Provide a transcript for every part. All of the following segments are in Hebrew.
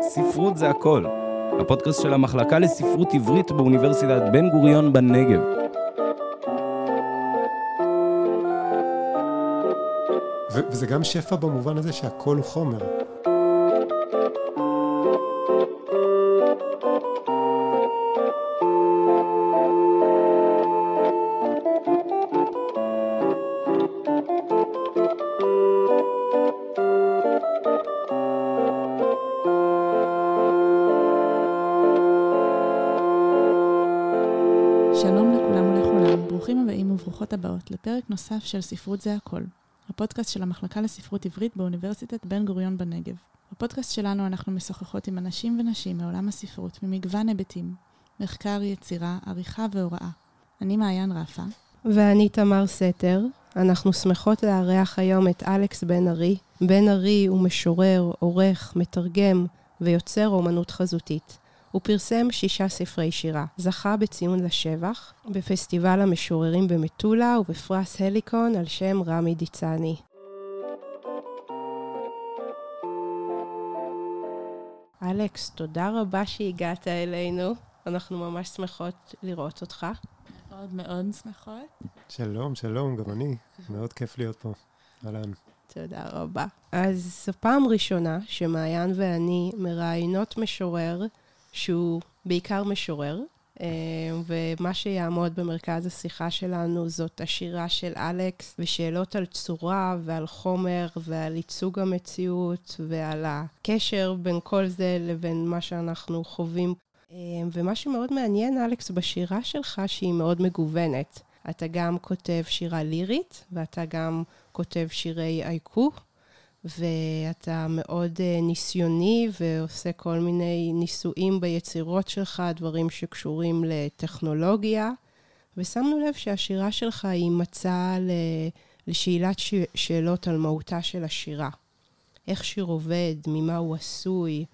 ספרות זה הכל, הפודקאסט של המחלקה לספרות עברית באוניברסיטת בן גוריון בנגב. וזה גם שפע במובן הזה שהכל הוא חומר. לפרק נוסף של ספרות זה הכל, הפודקאסט של המחלקה לספרות עברית באוניברסיטת בן גוריון בנגב. בפודקאסט שלנו אנחנו משוחחות עם אנשים ונשים מעולם הספרות ממגוון היבטים, מחקר, יצירה, עריכה והוראה. אני מעיין רפה. ואני תמר סתר. אנחנו שמחות לארח היום את אלכס בן ארי. בן ארי הוא משורר, עורך, מתרגם ויוצר אומנות חזותית. הוא פרסם שישה ספרי שירה. זכה בציון לשבח בפסטיבל המשוררים במטולה ובפרס הליקון על שם רמי דיצני. אלכס, תודה רבה שהגעת אלינו. אנחנו ממש שמחות לראות אותך. מאוד מאוד שמחות. שלום, שלום, גם אני. מאוד כיף להיות פה. אהלן. תודה רבה. אז זו פעם ראשונה שמעיין ואני מראיינות משורר שהוא בעיקר משורר, אה, ומה שיעמוד במרכז השיחה שלנו זאת השירה של אלכס, ושאלות על צורה ועל חומר ועל ייצוג המציאות ועל הקשר בין כל זה לבין מה שאנחנו חווים. אה, ומה שמאוד מעניין, אלכס, בשירה שלך, שהיא מאוד מגוונת. אתה גם כותב שירה לירית, ואתה גם כותב שירי אייקו, ואתה מאוד uh, ניסיוני ועושה כל מיני ניסויים ביצירות שלך, דברים שקשורים לטכנולוגיה, ושמנו לב שהשירה שלך היא מצע לשאלת ש... שאלות על מהותה של השירה. איך שיר עובד, ממה הוא עשוי,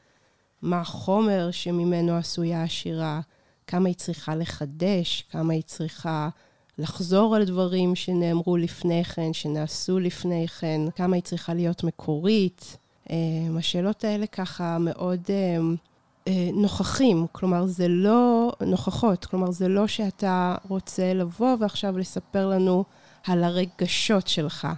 מה החומר שממנו עשויה השירה, כמה היא צריכה לחדש, כמה היא צריכה לחזור על דברים שנאמרו לפני כן, שנעשו לפני כן, כמה היא צריכה להיות מקורית. אמ, השאלות האלה ככה מאוד אמ, אה, נוכחים, כלומר זה לא נוכחות, כלומר זה לא שאתה רוצה לבוא ועכשיו לספר לנו על הרגשות שלך.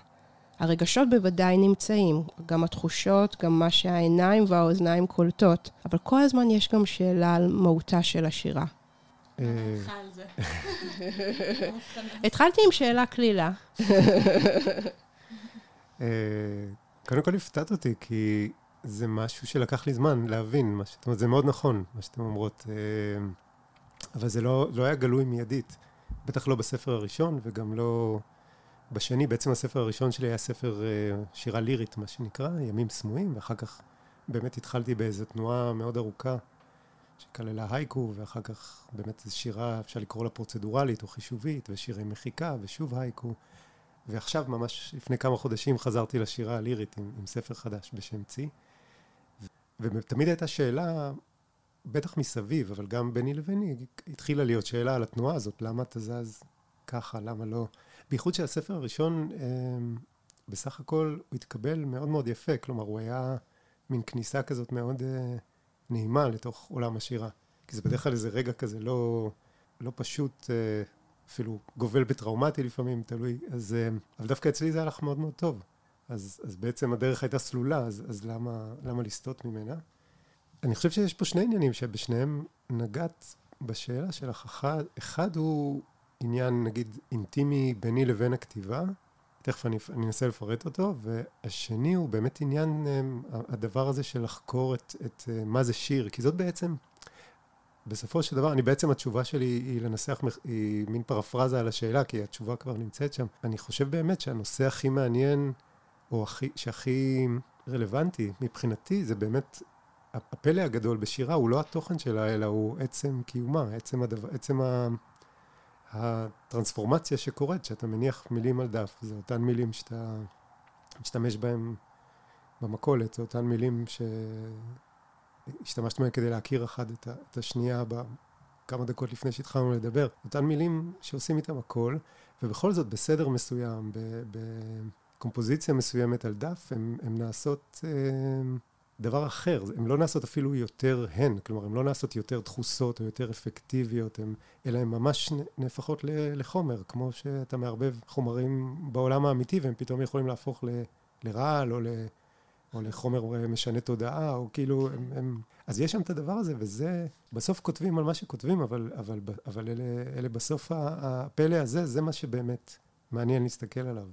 הרגשות בוודאי נמצאים, גם התחושות, גם מה שהעיניים והאוזניים קולטות, אבל כל הזמן יש גם שאלה על מהותה של השירה. אה, התחלתי עם שאלה קלילה. אה, קודם כל הפתעת אותי, כי זה משהו שלקח לי זמן להבין, מה זאת אומרת, זה מאוד נכון, מה שאתן אומרות, אה, אבל זה לא, לא היה גלוי מיידית. בטח לא בספר הראשון, וגם לא בשני. בעצם הספר הראשון שלי היה ספר שירה לירית, מה שנקרא, ימים סמויים, ואחר כך באמת התחלתי באיזו תנועה מאוד ארוכה. שכללה הייקו, ואחר כך באמת זו שירה, אפשר לקרוא לה פרוצדורלית או חישובית, ושירי מחיקה, ושוב הייקו. ועכשיו, ממש לפני כמה חודשים, חזרתי לשירה הלירית עם, עם ספר חדש בשם צי. ותמיד הייתה שאלה, בטח מסביב, אבל גם ביני לביני, התחילה להיות שאלה על התנועה הזאת, למה אתה זז ככה, למה לא? בייחוד שהספר הראשון, אה, בסך הכל, הוא התקבל מאוד מאוד יפה, כלומר, הוא היה מין כניסה כזאת מאוד... אה, נעימה לתוך עולם השירה. כי זה בדרך כלל איזה רגע כזה לא, לא פשוט, אה, אפילו גובל בטראומטי לפעמים, תלוי. אז, אה, אבל דווקא אצלי זה הלך מאוד מאוד טוב. אז, אז בעצם הדרך הייתה סלולה, אז, אז למה, למה לסטות ממנה? אני חושב שיש פה שני עניינים שבשניהם נגעת בשאלה שלך. אחד, הוא עניין, נגיד, אינטימי ביני לבין הכתיבה, תכף אני, אני אנסה לפרט אותו, והשני הוא באמת עניין אמ, הדבר הזה של לחקור את, את אה, מה זה שיר, כי זאת בעצם, בסופו של דבר, אני בעצם התשובה שלי היא לנסח, היא מין פרפרזה על השאלה, כי התשובה כבר נמצאת שם. אני חושב באמת שהנושא הכי מעניין, או הכי, שהכי רלוונטי מבחינתי, זה באמת הפלא הגדול בשירה הוא לא התוכן שלה, אלא הוא עצם קיומה, עצם, הדבר, עצם ה... הטרנספורמציה שקורית, שאתה מניח מילים על דף, זה אותן מילים שאתה משתמש בהן במכולת, זה אותן מילים שהשתמשת בהן כדי להכיר אחד את, את השנייה כמה דקות לפני שהתחלנו לדבר, אותן מילים שעושים איתם הכל, ובכל זאת בסדר מסוים, בקומפוזיציה מסוימת על דף, הן נעשות אה, דבר אחר, הן לא נעשות אפילו יותר הן, כלומר הן לא נעשות יותר דחוסות או יותר אפקטיביות, הם, אלא הן ממש נהפכות לחומר, כמו שאתה מערבב חומרים בעולם האמיתי והם פתאום יכולים להפוך ל, לרעל או, ל, או לחומר משנה תודעה, או כאילו, הם, הם, אז יש שם את הדבר הזה, וזה, בסוף כותבים על מה שכותבים, אבל, אבל, אבל אלה, אלה בסוף הפלא הזה, זה מה שבאמת מעניין להסתכל עליו.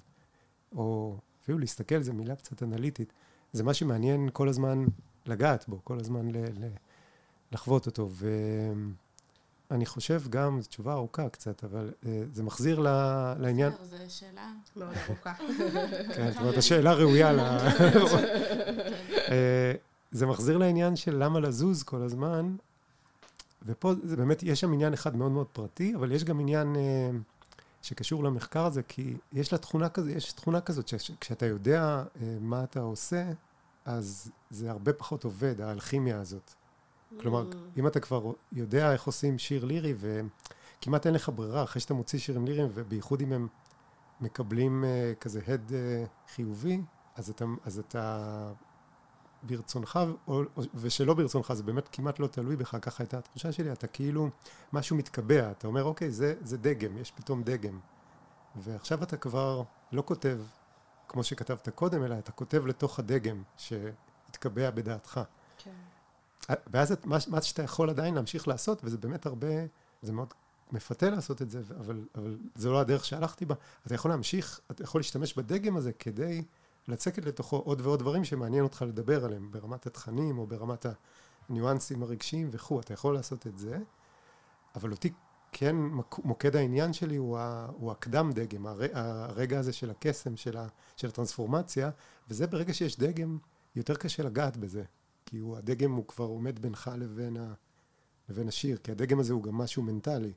או אפילו להסתכל, זו מילה קצת אנליטית. זה מה שמעניין כל הזמן לגעת בו, כל הזמן ל, ל, לחוות אותו. ואני חושב גם, זו תשובה ארוכה קצת, אבל uh, זה מחזיר ל, לעניין... זו שאלה מאוד ארוכה. כן, זאת אומרת, השאלה ראויה ל... אה, זה מחזיר לעניין של למה לזוז כל הזמן, ופה זה באמת, יש שם עניין אחד מאוד מאוד פרטי, אבל יש גם עניין... שקשור למחקר הזה, כי יש לה תכונה כזאת, יש תכונה כזאת שכשאתה יודע uh, מה אתה עושה, אז זה הרבה פחות עובד, האלכימיה הזאת. כלומר, mm. אם אתה כבר יודע איך עושים שיר לירי, וכמעט אין לך ברירה, אחרי שאתה מוציא שירים ליריים, ובייחוד אם הם מקבלים uh, כזה הד uh, חיובי, אז אתה, אז אתה ברצונך, או, ושלא ברצונך, זה באמת כמעט לא תלוי בך, ככה הייתה התחושה שלי, אתה כאילו, משהו מתקבע, אתה אומר, אוקיי, זה, זה דגם, יש פתאום דגם. ועכשיו אתה כבר לא כותב כמו שכתבת קודם, אלא אתה כותב לתוך הדגם שהתקבע בדעתך. כן. ואז את, מה, מה שאתה יכול עדיין להמשיך לעשות, וזה באמת הרבה, זה מאוד מפתה לעשות את זה, אבל, אבל זה לא הדרך שהלכתי בה, אתה יכול להמשיך, אתה יכול להשתמש בדגם הזה כדי לצקת לתוכו עוד ועוד דברים שמעניין אותך לדבר עליהם, ברמת התכנים או ברמת הניואנסים הרגשיים וכו', אתה יכול לעשות את זה, אבל אותי כן מוקד העניין שלי הוא, ה, הוא הקדם דגם, הר, הרגע הזה של הקסם, של, ה, של הטרנספורמציה, וזה ברגע שיש דגם, יותר קשה לגעת בזה, כי הוא, הדגם הוא כבר עומד בינך לבין, ה, לבין השיר, כי הדגם הזה הוא גם משהו מנטלי,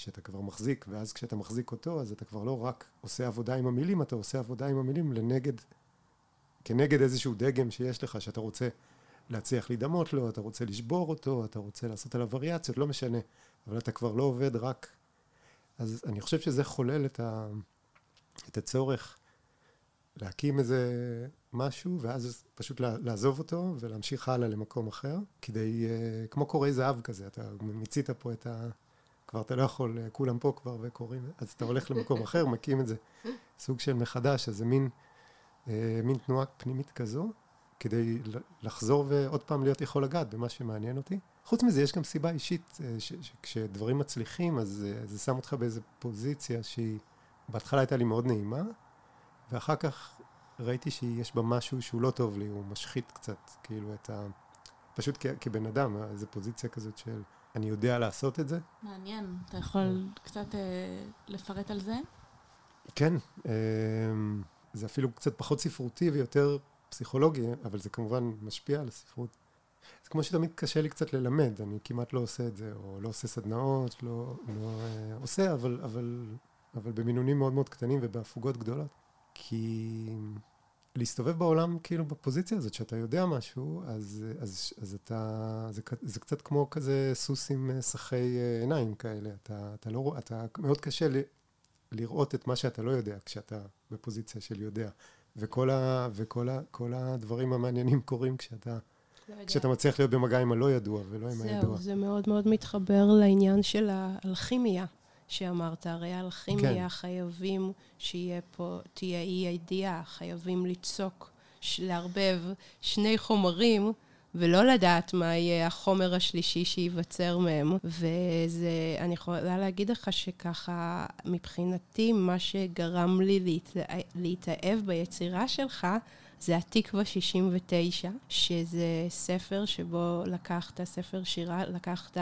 שאתה כבר מחזיק, ואז כשאתה מחזיק אותו, אז אתה כבר לא רק עושה עבודה עם המילים, אתה עושה עבודה עם המילים לנגד, כנגד איזשהו דגם שיש לך, שאתה רוצה להצליח להידמות לו, אתה רוצה לשבור אותו, אתה רוצה לעשות עליו וריאציות, לא משנה. אבל אתה כבר לא עובד רק... אז אני חושב שזה חולל את, ה... את הצורך להקים איזה משהו, ואז פשוט לעזוב אותו ולהמשיך הלאה למקום אחר, כדי, אה, כמו קוראי זהב כזה, אתה מיצית פה את ה... כבר אתה לא יכול, אה, כולם פה כבר וקוראים, אז אתה הולך למקום אחר, מקים את זה, סוג של מחדש, איזה מין, אה, מין תנועה פנימית כזו, כדי לחזור ועוד פעם להיות יכול לגעת במה שמעניין אותי. חוץ מזה, יש גם סיבה אישית, אה, שכשדברים מצליחים, אז אה, זה שם אותך באיזו פוזיציה שהיא בהתחלה הייתה לי מאוד נעימה, ואחר כך ראיתי שיש בה משהו שהוא לא טוב לי, הוא משחית קצת, כאילו, את ה... פשוט כ- כבן אדם, איזו פוזיציה כזאת של אני יודע לעשות את זה. מעניין, אתה יכול קצת אה, לפרט על זה? כן, אה, זה אפילו קצת פחות ספרותי ויותר פסיכולוגי, אבל זה כמובן משפיע על הספרות. זה כמו שתמיד קשה לי קצת ללמד, אני כמעט לא עושה את זה, או לא עושה סדנאות, לא, לא אה, עושה, אבל, אבל, אבל במינונים מאוד מאוד קטנים ובהפוגות גדולות. כי להסתובב בעולם כאילו בפוזיציה הזאת, שאתה יודע משהו, אז, אז, אז אתה, זה, זה קצת כמו כזה סוס עם אה, סחי אה, עיניים כאלה, אתה, אתה לא, אתה, מאוד קשה ל, לראות את מה שאתה לא יודע כשאתה בפוזיציה של יודע. וכל, ה, וכל ה, כל הדברים המעניינים קורים כשאתה לא כשאתה מצליח להיות במגע עם הלא ידוע ולא עם הידוע. זהו, זה מאוד מאוד מתחבר לעניין של האלכימיה שאמרת. הרי האלכימיה כן. חייבים שיהיה פה, תהיה אי הידיעה, חייבים ליצוק, לערבב שני חומרים. ולא לדעת מה יהיה החומר השלישי שייווצר מהם. וזה, אני יכולה להגיד לך שככה, מבחינתי, מה שגרם לי להתאהב ביצירה שלך, זה התקווה 69, שזה ספר שבו לקחת, ספר שירה, לקחת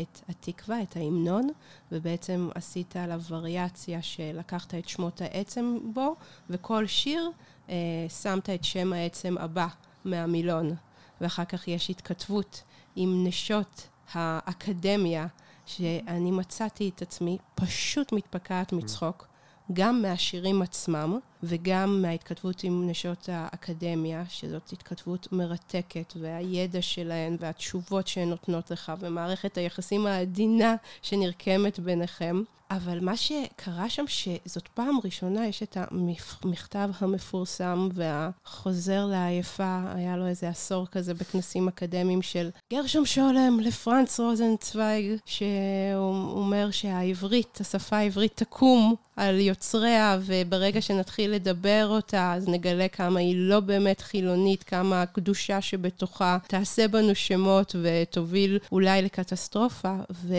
את התקווה, את ההמנון, ובעצם עשית עליו וריאציה שלקחת את שמות העצם בו, וכל שיר אה, שמת את שם העצם הבא מהמילון. ואחר כך יש התכתבות עם נשות האקדמיה, שאני מצאתי את עצמי פשוט מתפקעת מצחוק. גם מהשירים עצמם, וגם מההתכתבות עם נשות האקדמיה, שזאת התכתבות מרתקת, והידע שלהן והתשובות שהן נותנות לך, ומערכת היחסים העדינה שנרקמת ביניכם. אבל מה שקרה שם, שזאת פעם ראשונה, יש את המכתב המפורסם והחוזר לעייפה, היה לו איזה עשור כזה בכנסים אקדמיים של גרשום שולם לפרנץ רוזנצוויג, שהוא אומר שהעברית, השפה העברית תקום על יוצריה, וברגע שנתחיל לדבר אותה, אז נגלה כמה היא לא באמת חילונית, כמה הקדושה שבתוכה תעשה בנו שמות ותוביל אולי לקטסטרופה. ו...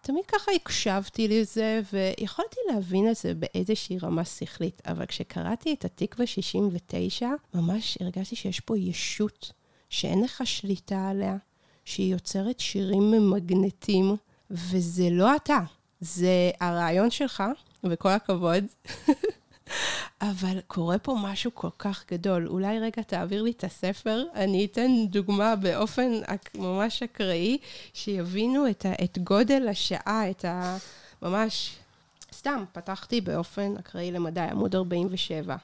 תמיד ככה הקשבתי לזה, ויכולתי להבין את זה באיזושהי רמה שכלית, אבל כשקראתי את התקווה 69, ממש הרגשתי שיש פה ישות שאין לך שליטה עליה, שהיא יוצרת שירים ממגנטים, וזה לא אתה, זה הרעיון שלך, וכל הכבוד. אבל קורה פה משהו כל כך גדול. אולי רגע תעביר לי את הספר, אני אתן דוגמה באופן ממש אקראי, שיבינו את, ה, את גודל השעה, את ה... ממש... סתם, פתחתי באופן אקראי למדי, עמוד 47.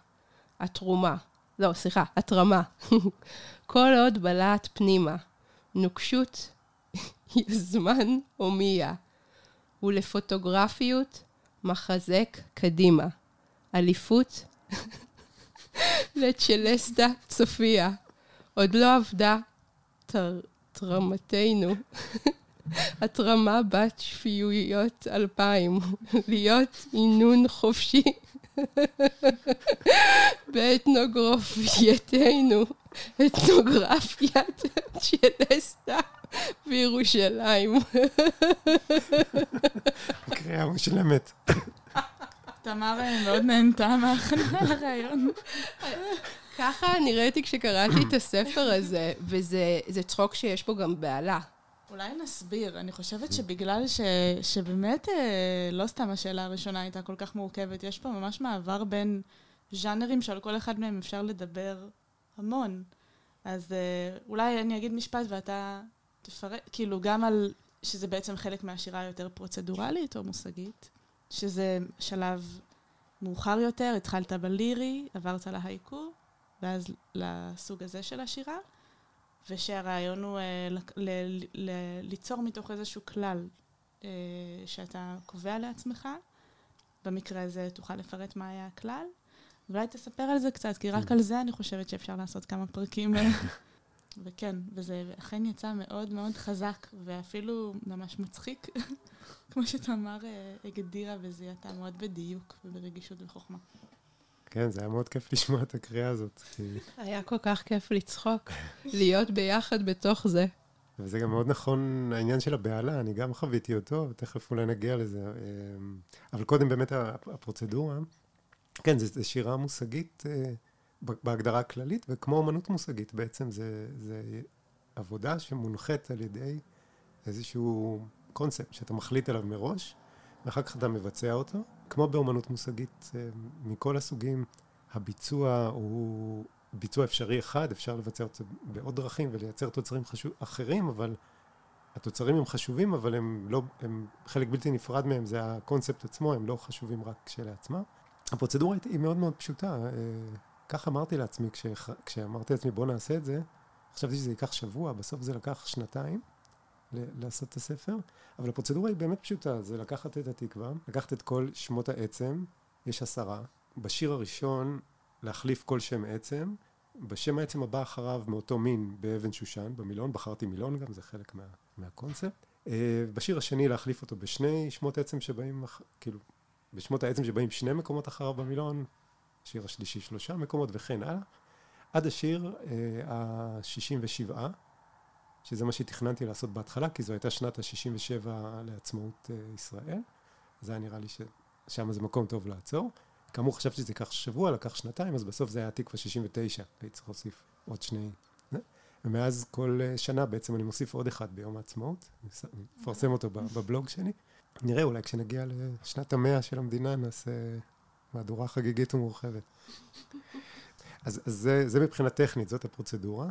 התרומה. לא, סליחה, התרמה. כל עוד בלעת פנימה, נוקשות יזמן הומיה, ולפוטוגרפיות מחזק קדימה. אליפות לצ'לסטה צופיה. עוד לא עבדה תרמתנו. התרמה בת שפיויות אלפיים. להיות עינון חופשי באתנוגרפייתנו. אתנוגרפיית צ'לסטה בירושלים. קריאה מושלמת. תמר מאוד נהנתה מההכנה לרעיון. ככה נראיתי כשקראתי את הספר הזה, וזה צחוק שיש פה גם בהלה. אולי נסביר. אני חושבת שבגלל ש, שבאמת אה, לא סתם השאלה הראשונה הייתה כל כך מורכבת, יש פה ממש מעבר בין ז'אנרים שעל כל אחד מהם אפשר לדבר המון. אז אה, אולי אני אגיד משפט ואתה תפרט, כאילו גם על שזה בעצם חלק מהשירה היותר פרוצדורלית או מושגית, שזה שלב מאוחר יותר, התחלת בלירי, עברת להייקו, ואז לסוג הזה של השירה, ושהרעיון הוא אה, ל, ל, ל, ליצור מתוך איזשהו כלל אה, שאתה קובע לעצמך. במקרה הזה תוכל לפרט מה היה הכלל. ואולי תספר על זה קצת, כי רק על זה אני חושבת שאפשר לעשות כמה פרקים. וכן, וזה אכן יצא מאוד מאוד חזק, ואפילו ממש מצחיק. כמו שתמר אה, הגדירה וזיהתה מאוד בדיוק וברגישות וחוכמה. כן, זה היה מאוד כיף לשמוע את הקריאה הזאת. היה כל כך כיף לצחוק, להיות ביחד בתוך זה. וזה גם מאוד נכון, העניין של הבהלה, אני גם חוויתי אותו, תכף אולי נגיע לזה. אה, אבל קודם באמת הפרוצדורה, כן, זו שירה מושגית אה, בהגדרה הכללית, וכמו אמנות מושגית בעצם, זה, זה עבודה שמונחית על ידי איזשהו קונספט שאתה מחליט עליו מראש, ואחר כך אתה מבצע אותו. כמו באומנות מושגית אה, מכל הסוגים, הביצוע הוא ביצוע אפשרי אחד, אפשר לבצע אותו בעוד דרכים ולייצר תוצרים חשוב, אחרים, אבל התוצרים הם חשובים, אבל הם לא, הם חלק בלתי נפרד מהם, זה הקונספט עצמו, הם לא חשובים רק כשלעצמם. הפרוצדורה היא מאוד מאוד פשוטה. אה, כך אמרתי לעצמי, כש, כשאמרתי לעצמי בוא נעשה את זה, חשבתי שזה ייקח שבוע, בסוף זה לקח שנתיים. לעשות את הספר, אבל הפרוצדורה היא באמת פשוטה, זה לקחת את התקווה, לקחת את כל שמות העצם, יש עשרה, בשיר הראשון להחליף כל שם עצם, בשם העצם הבא אחריו מאותו מין באבן שושן, במילון, בחרתי מילון גם, זה חלק מה, מהקונספט. אה, בשיר השני להחליף אותו בשני שמות עצם שבאים, כאילו, בשמות העצם שבאים שני מקומות אחריו במילון, השיר השלישי שלושה מקומות וכן הלאה. עד השיר ה-67, אה, שזה מה שתכננתי לעשות בהתחלה, כי זו הייתה שנת ה-67 לעצמאות uh, ישראל. זה היה נראה לי ששם זה מקום טוב לעצור. כאמור, חשבתי שזה ייקח שבוע, לקח שנתיים, אז בסוף זה היה תקווה 69, הייתי צריך להוסיף עוד שני. ומאז כל uh, שנה בעצם אני מוסיף עוד אחד ביום העצמאות, מפרסם אותו בבלוג שלי. נראה, אולי כשנגיע לשנת המאה של המדינה נעשה מהדורה חגיגית ומורחבת. אז, אז זה, זה מבחינה טכנית, זאת הפרוצדורה.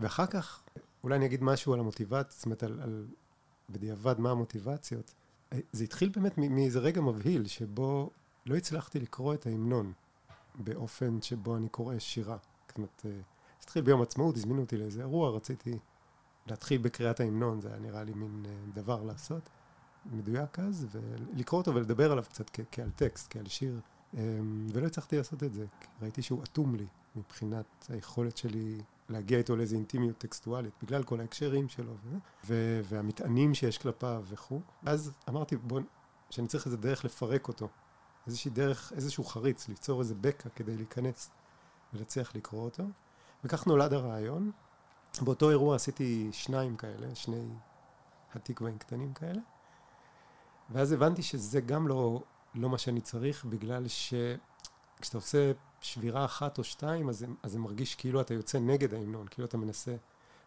ואחר כך אולי אני אגיד משהו על המוטיבציה, זאת אומרת, על, על בדיעבד מה המוטיבציות. זה התחיל באמת מאיזה רגע מבהיל, שבו לא הצלחתי לקרוא את ההמנון. באופן שבו אני קורא שירה. זאת אומרת, אה, זה התחיל ביום עצמאות, הזמינו אותי לאיזה אירוע, רציתי להתחיל בקריאת ההמנון, זה היה נראה לי מין אה, דבר לעשות, מדויק אז, ולקרוא אותו ולדבר עליו קצת כ- כעל טקסט, כעל שיר, ולא הצלחתי לעשות את זה, ראיתי שהוא אטום לי מבחינת היכולת שלי להגיע איתו לאיזו אינטימיות טקסטואלית, בגלל כל ההקשרים שלו, ו- והמטענים שיש כלפיו וכו'. אז אמרתי, בוא, שאני צריך איזה דרך לפרק אותו, איזושהי דרך, איזשהו חריץ, ליצור איזה בקע כדי להיכנס ולהצליח לקרוא אותו. וכך נולד הרעיון. באותו אירוע עשיתי שניים כאלה, שני התקוואים קטנים כאלה. ואז הבנתי שזה גם לא, לא מה שאני צריך, בגלל שכשאתה עושה שבירה אחת או שתיים, אז זה, אז זה מרגיש כאילו אתה יוצא נגד ההמנון, כאילו אתה מנסה.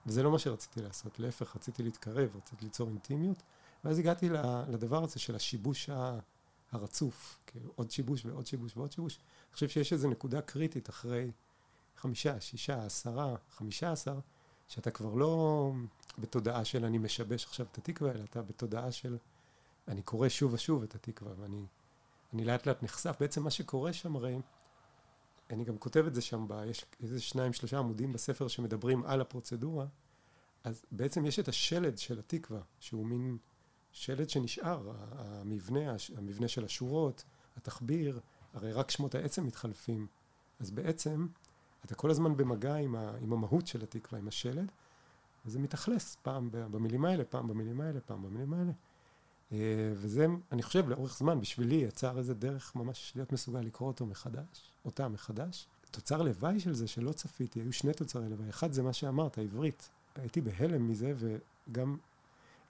וזה לא מה שרציתי לעשות, להפך, רציתי להתקרב, רציתי ליצור אינטימיות. ואז הגעתי לדבר הזה של השיבוש הרצוף, כאילו עוד שיבוש ועוד שיבוש ועוד שיבוש. אני חושב שיש איזו נקודה קריטית אחרי חמישה, שישה, עשרה, חמישה עשר, שאתה כבר לא בתודעה של אני משבש עכשיו את התקווה, אלא אתה בתודעה של אני קורא שוב ושוב את התקווה, ואני אני לאט לאט נחשף. בעצם מה שקורה שם הרי, אני גם כותב את זה שם, ב, יש איזה שניים, שלושה עמודים בספר שמדברים על הפרוצדורה, אז בעצם יש את השלד של התקווה, שהוא מין שלד שנשאר, המבנה, המבנה של השורות, התחביר, הרי רק שמות העצם מתחלפים. אז בעצם אתה כל הזמן במגע עם, ה, עם המהות של התקווה, עם השלד, וזה מתאכלס פעם במילים האלה, פעם במילים האלה, פעם במילים האלה. אה, וזה, אני חושב, לאורך זמן, בשבילי יצר איזה דרך ממש להיות מסוגל לקרוא אותו מחדש, אותה מחדש. תוצר לוואי של זה שלא צפיתי, היו שני תוצרי לוואי. אחד זה מה שאמרת, העברית. הייתי בהלם מזה, וגם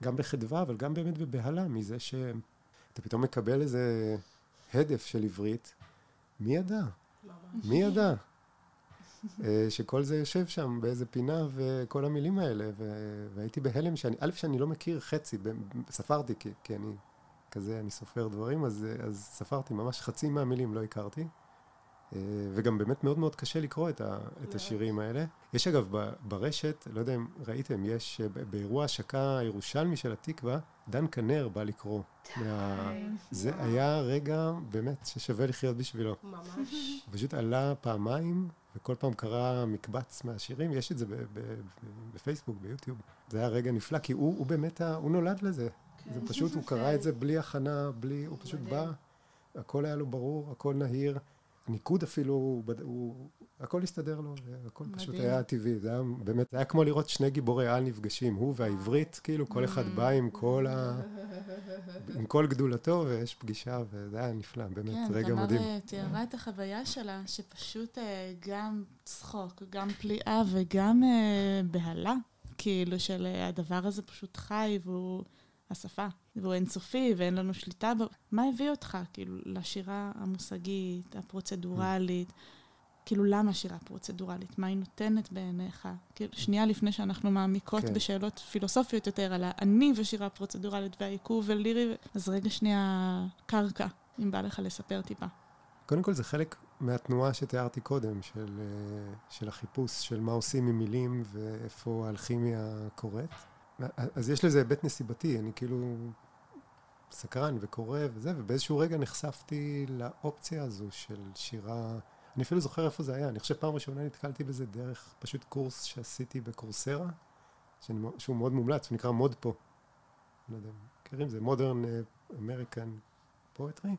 גם בחדווה, אבל גם באמת בבהלה מזה שאתה פתאום מקבל איזה הדף של עברית. מי ידע? מי ידע? אה, שכל זה יושב שם באיזה פינה וכל המילים האלה, ו- והייתי בהלם שאני, א', שאני לא מכיר חצי, ספרתי, כי, כי אני כזה, אני סופר דברים, אז, אז ספרתי ממש חצי מהמילים לא הכרתי. אה, וגם באמת מאוד מאוד קשה לקרוא את, ה, את השירים האלה. יש אגב ברשת, לא יודע אם ראיתם, יש אה, באירוע השקה הירושלמי של התקווה, דן כנר בא לקרוא. מה... זה היה רגע באמת ששווה לחיות בשבילו. ממש. פשוט עלה פעמיים, וכל פעם קרא מקבץ מהשירים, יש את זה בפייסבוק, ביוטיוב. זה היה רגע נפלא, כי הוא, הוא באמת, הוא נולד לזה. זה כן. פשוט, הוא קרא את זה בלי הכנה, בלי, הוא פשוט בא, הכל היה לו ברור, הכל נהיר. הניקוד אפילו, הוא, הוא, הכל הסתדר לו, הכל מדהים. פשוט היה טבעי. זה היה באמת, זה היה כמו לראות שני גיבורי על נפגשים, הוא והעברית, כאילו כל אחד בא עם כל ה... עם כל גדולתו, ויש פגישה, וזה היה נפלא, באמת, כן, רגע מדהים. כן, תמר תיארה את החוויה שלה, שפשוט אה, גם צחוק, גם פליאה וגם אה, בהלה, כאילו, של אה, הדבר הזה פשוט חי, והוא... השפה, והוא אינסופי ואין לנו שליטה בו. מה הביא אותך, כאילו, לשירה המושגית, הפרוצדורלית? כאילו, למה שירה פרוצדורלית? מה היא נותנת בעיניך? כאילו, שנייה לפני שאנחנו מעמיקות כן. בשאלות פילוסופיות יותר על האני ושירה פרוצדורלית והעיכוב ולירי, אז רגע שנייה קרקע, אם בא לך לספר טיפה. קודם כל זה חלק מהתנועה שתיארתי קודם, של, אה, של החיפוש של מה עושים עם מילים ואיפה האלכימיה קורית. אז יש לזה היבט נסיבתי, אני כאילו סקרן וקורא וזה, ובאיזשהו רגע נחשפתי לאופציה הזו של שירה, אני אפילו זוכר איפה זה היה, אני חושב פעם ראשונה נתקלתי בזה דרך פשוט קורס שעשיתי ב Coursera, שאני, שהוא מאוד מומלץ, הוא נקרא ModPo. לא יודע, מכירים? זה Modern American Poetry.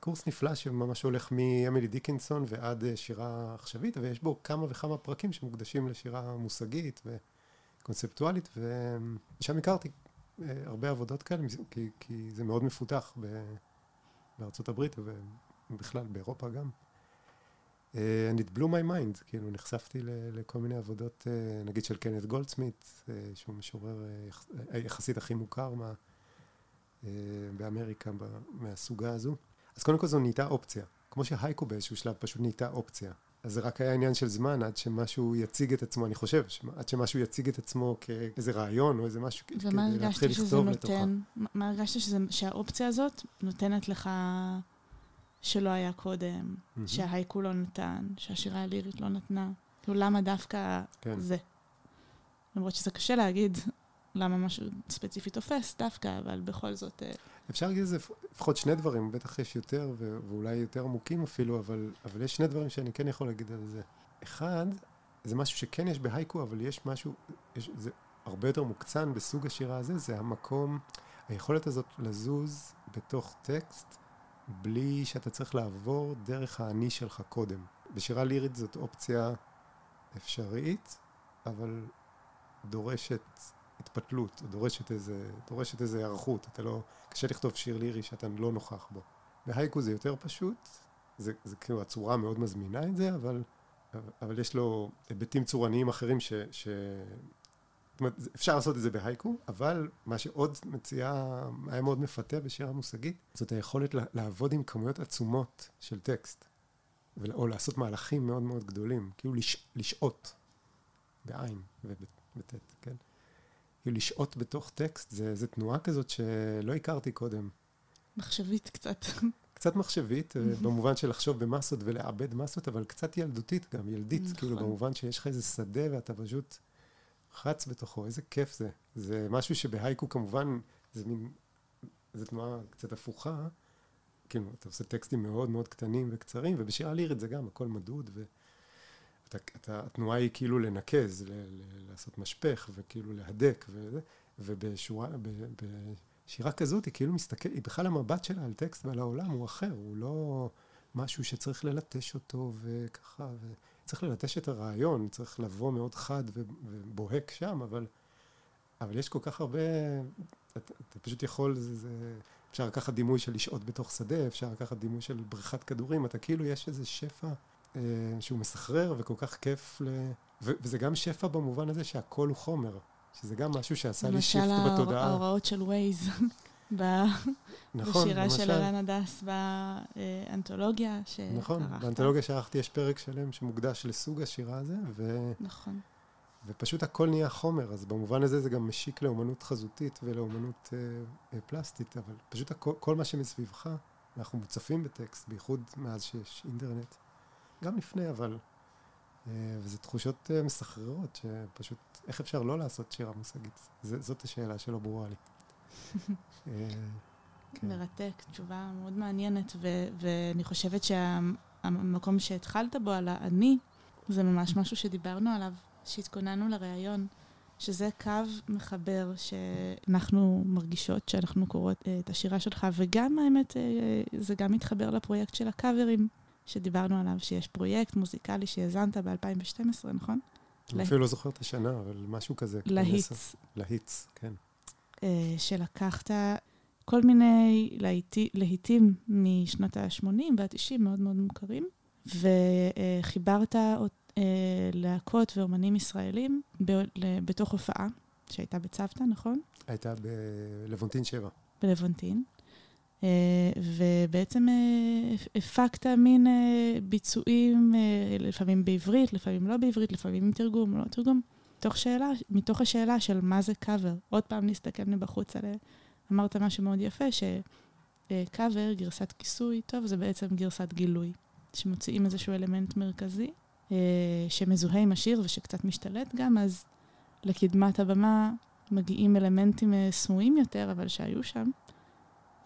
קורס נפלא שממש הולך מאמילי דיקנסון ועד uh, שירה עכשווית, ויש בו כמה וכמה פרקים שמוקדשים לשירה מושגית. ו... קונספטואלית, ושם הכרתי אה, הרבה עבודות כאלה, כי, כי זה מאוד מפותח בארצות הברית ובכלל באירופה גם. Uh, and it blew my mind, כאילו נחשפתי לכל מיני עבודות, uh, נגיד של קנת גולדסמית, שהוא משורר יח, יחסית הכי מוכר מה, באמריקה מהסוגה הזו. אז קודם כל זו נהייתה אופציה, כמו שהייקו באיזשהו שלב פשוט נהייתה אופציה. אז זה רק היה עניין של זמן עד שמשהו יציג את עצמו, אני חושב, עד שמשהו יציג את עצמו כאיזה רעיון או איזה משהו, כדי להתחיל לכתוב לתוכה. נותן, מה הרגשת שזה, שהאופציה הזאת נותנת לך שלא היה קודם, mm-hmm. שההייקו לא נתן, שהשירה הלירית לא נתנה? כאילו, למה דווקא כן. זה? למרות שזה קשה להגיד למה משהו ספציפי תופס דווקא, אבל בכל זאת... אפשר להגיד את זה לפחות שני דברים, בטח יש יותר ואולי יותר עמוקים אפילו, אבל, אבל יש שני דברים שאני כן יכול להגיד על זה. אחד, זה משהו שכן יש בהייקו, אבל יש משהו, יש, זה הרבה יותר מוקצן בסוג השירה הזה, זה המקום, היכולת הזאת לזוז בתוך טקסט, בלי שאתה צריך לעבור דרך האני שלך קודם. בשירה לירית זאת אופציה אפשרית, אבל דורשת התפתלות, דורשת איזה, דורשת איזה היערכות. אתה לא, קשה לכתוב שיר לירי שאתה לא נוכח בו. בהייקו זה יותר פשוט, זה, זה כאילו הצורה מאוד מזמינה את זה, אבל, אבל יש לו היבטים צורניים אחרים ש... ש זאת אומרת, אפשר לעשות את זה בהייקו, אבל מה שעוד מציעה, היה מאוד מפתה בשירה מושגית, זאת היכולת לעבוד עם כמויות עצומות של טקסט, או לעשות מהלכים מאוד מאוד גדולים, כאילו לש, לשהות, בעין ובט', כן? כאילו לשהות בתוך טקסט, זה, זה תנועה כזאת שלא הכרתי קודם. מחשבית קצת. קצת מחשבית, אה, במובן של לחשוב במסות ולעבד מסות, אבל קצת ילדותית גם, ילדית, נכון. כאילו במובן שיש לך איזה שדה ואתה פשוט רץ בתוכו, איזה כיף זה. זה משהו שבהייקו כמובן, זה מין, זו תנועה קצת הפוכה, כאילו, אתה עושה טקסטים מאוד מאוד קטנים וקצרים, ובשירה לירית זה גם, הכל מדוד, ו... אתה, אתה, התנועה היא כאילו לנקז, ל, ל, לעשות משפך, וכאילו להדק, וזה, ובשורה, ב, בשירה כזאת היא כאילו מסתכלת, היא בכלל המבט שלה על טקסט ועל העולם הוא אחר, הוא לא משהו שצריך ללטש אותו וככה, וצריך ללטש את הרעיון, צריך לבוא מאוד חד ובוהק שם, אבל, אבל יש כל כך הרבה, אתה, אתה פשוט יכול, זה, זה, אפשר לקחת דימוי של לשהות בתוך שדה, אפשר לקחת דימוי של בריכת כדורים, אתה כאילו יש איזה שפע. אה, שהוא מסחרר וכל כך כיף ל... ו- וזה גם שפע במובן הזה שהכל הוא חומר, שזה גם משהו שעשה לי shift בתודעה. למשל ההוראות של ווייז. נכון, בשירה למשל. של אלן הדס באנתולוגיה שערכת. נכון, באנתולוגיה שערכתי יש פרק שלם שמוקדש לסוג השירה הזה, ו... נכון. ופשוט הכל נהיה חומר, אז במובן הזה זה גם משיק לאומנות חזותית ולאומנות אה, אה, פלסטית, אבל פשוט הכל, כל מה שמסביבך, אנחנו מוצפים בטקסט, בייחוד מאז שיש אינטרנט. גם לפני, אבל... אה, וזה תחושות אה, מסחררות, שפשוט, איך אפשר לא לעשות שירה מושגית? זאת השאלה שלא ברורה לי. אה, כן. מרתק, תשובה מאוד מעניינת, ו- ואני חושבת שהמקום שה- שהתחלת בו, על האני, זה ממש משהו שדיברנו עליו, שהתכוננו לראיון, שזה קו מחבר שאנחנו מרגישות שאנחנו קוראות את השירה שלך, וגם האמת, זה גם מתחבר לפרויקט של הקאברים. שדיברנו עליו, שיש פרויקט מוזיקלי שיזמת ב-2012, נכון? אני אפילו לא זוכר את השנה, אבל משהו כזה. להיטס. להיטס, כן. אה, שלקחת כל מיני להיטים משנות ה-80 וה-90, מאוד מאוד מוכרים, וחיברת אה, להקות ואומנים ישראלים בתוך הופעה שהייתה בצוותא, נכון? הייתה בלוונטין 7. בלוונטין. אה, ובעצם אה, הפקת מין אה, ביצועים, לפעמים בעברית, לפעמים לא בעברית, לפעמים עם תרגום, לא תרגום, מתוך שאלה, מתוך השאלה של מה זה קאבר. עוד פעם נסתכל מבחוץ עליה. אמרת משהו מאוד יפה, שקאבר, גרסת כיסוי, טוב, זה בעצם גרסת גילוי, שמוציאים איזשהו אלמנט מרכזי, שמזוהה עם השיר ושקצת משתלט גם, אז לקדמת הבמה מגיעים אלמנטים סמויים יותר, אבל שהיו שם.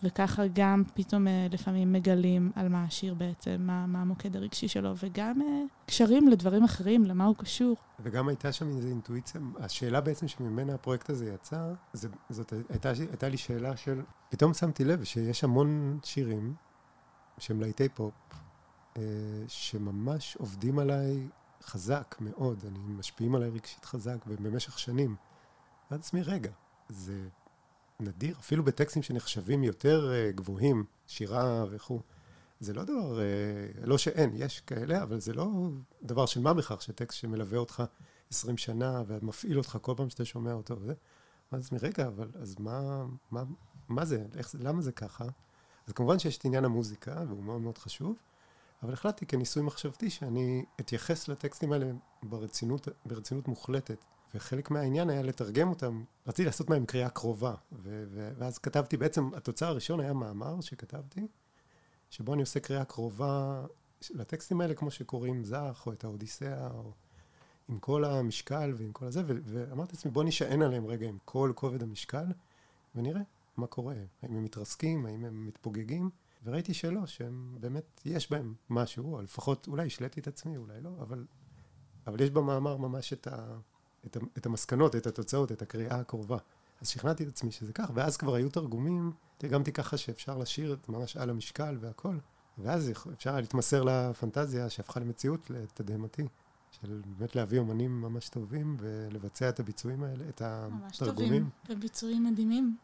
וככה גם פתאום אה, לפעמים מגלים על מה השיר בעצם, מה, מה המוקד הרגשי שלו, וגם אה, קשרים לדברים אחרים, למה הוא קשור. וגם הייתה שם איזו אינטואיציה, השאלה בעצם שממנה הפרויקט הזה יצא, זה, זאת הייתה, הייתה לי שאלה של, פתאום שמתי לב שיש המון שירים שהם להיטי פופ, אה, שממש עובדים עליי חזק מאוד, אני משפיעים עליי רגשית חזק, ובמשך שנים. ואז עצמי, רגע, זה נדיר, אפילו בטקסטים שנחשבים יותר uh, גבוהים, שירה וכו'. זה לא דבר, uh, לא שאין, יש כאלה, אבל זה לא דבר של מה בכך, שטקסט שמלווה אותך 20 שנה ומפעיל אותך כל פעם שאתה שומע אותו וזה. אז מרגע, אבל אז מה, מה, מה זה, איך, למה זה ככה? אז כמובן שיש את עניין המוזיקה, והוא מאוד מאוד חשוב, אבל החלטתי כניסוי מחשבתי שאני אתייחס לטקסטים האלה ברצינות, ברצינות מוחלטת. וחלק מהעניין היה לתרגם אותם, רציתי לעשות מהם קריאה קרובה, ו- ו- ואז כתבתי, בעצם התוצר הראשון היה מאמר שכתבתי, שבו אני עושה קריאה קרובה לטקסטים האלה, כמו שקוראים זך, או את האודיסאה, או עם כל המשקל ועם כל הזה, ו- ואמרתי לעצמי, בוא נשען עליהם רגע עם כל כובד המשקל, ונראה מה קורה, האם הם מתרסקים, האם הם מתפוגגים, וראיתי שלא, שהם באמת, יש בהם משהו, או לפחות אולי השליתי את עצמי, אולי לא, אבל, אבל יש במאמר ממש את, ה, את, את המסקנות, את התוצאות, את הקריאה הקרובה. אז שכנעתי את עצמי שזה כך, ואז כבר היו תרגומים, תרגמתי ככה שאפשר לשיר ממש על המשקל והכל, ואז אפשר היה להתמסר לפנטזיה שהפכה למציאות לתדהמתי, של באמת להביא אומנים ממש טובים ולבצע את הביצועים האלה, את ממש התרגומים. טובים, וביצועים מדהימים.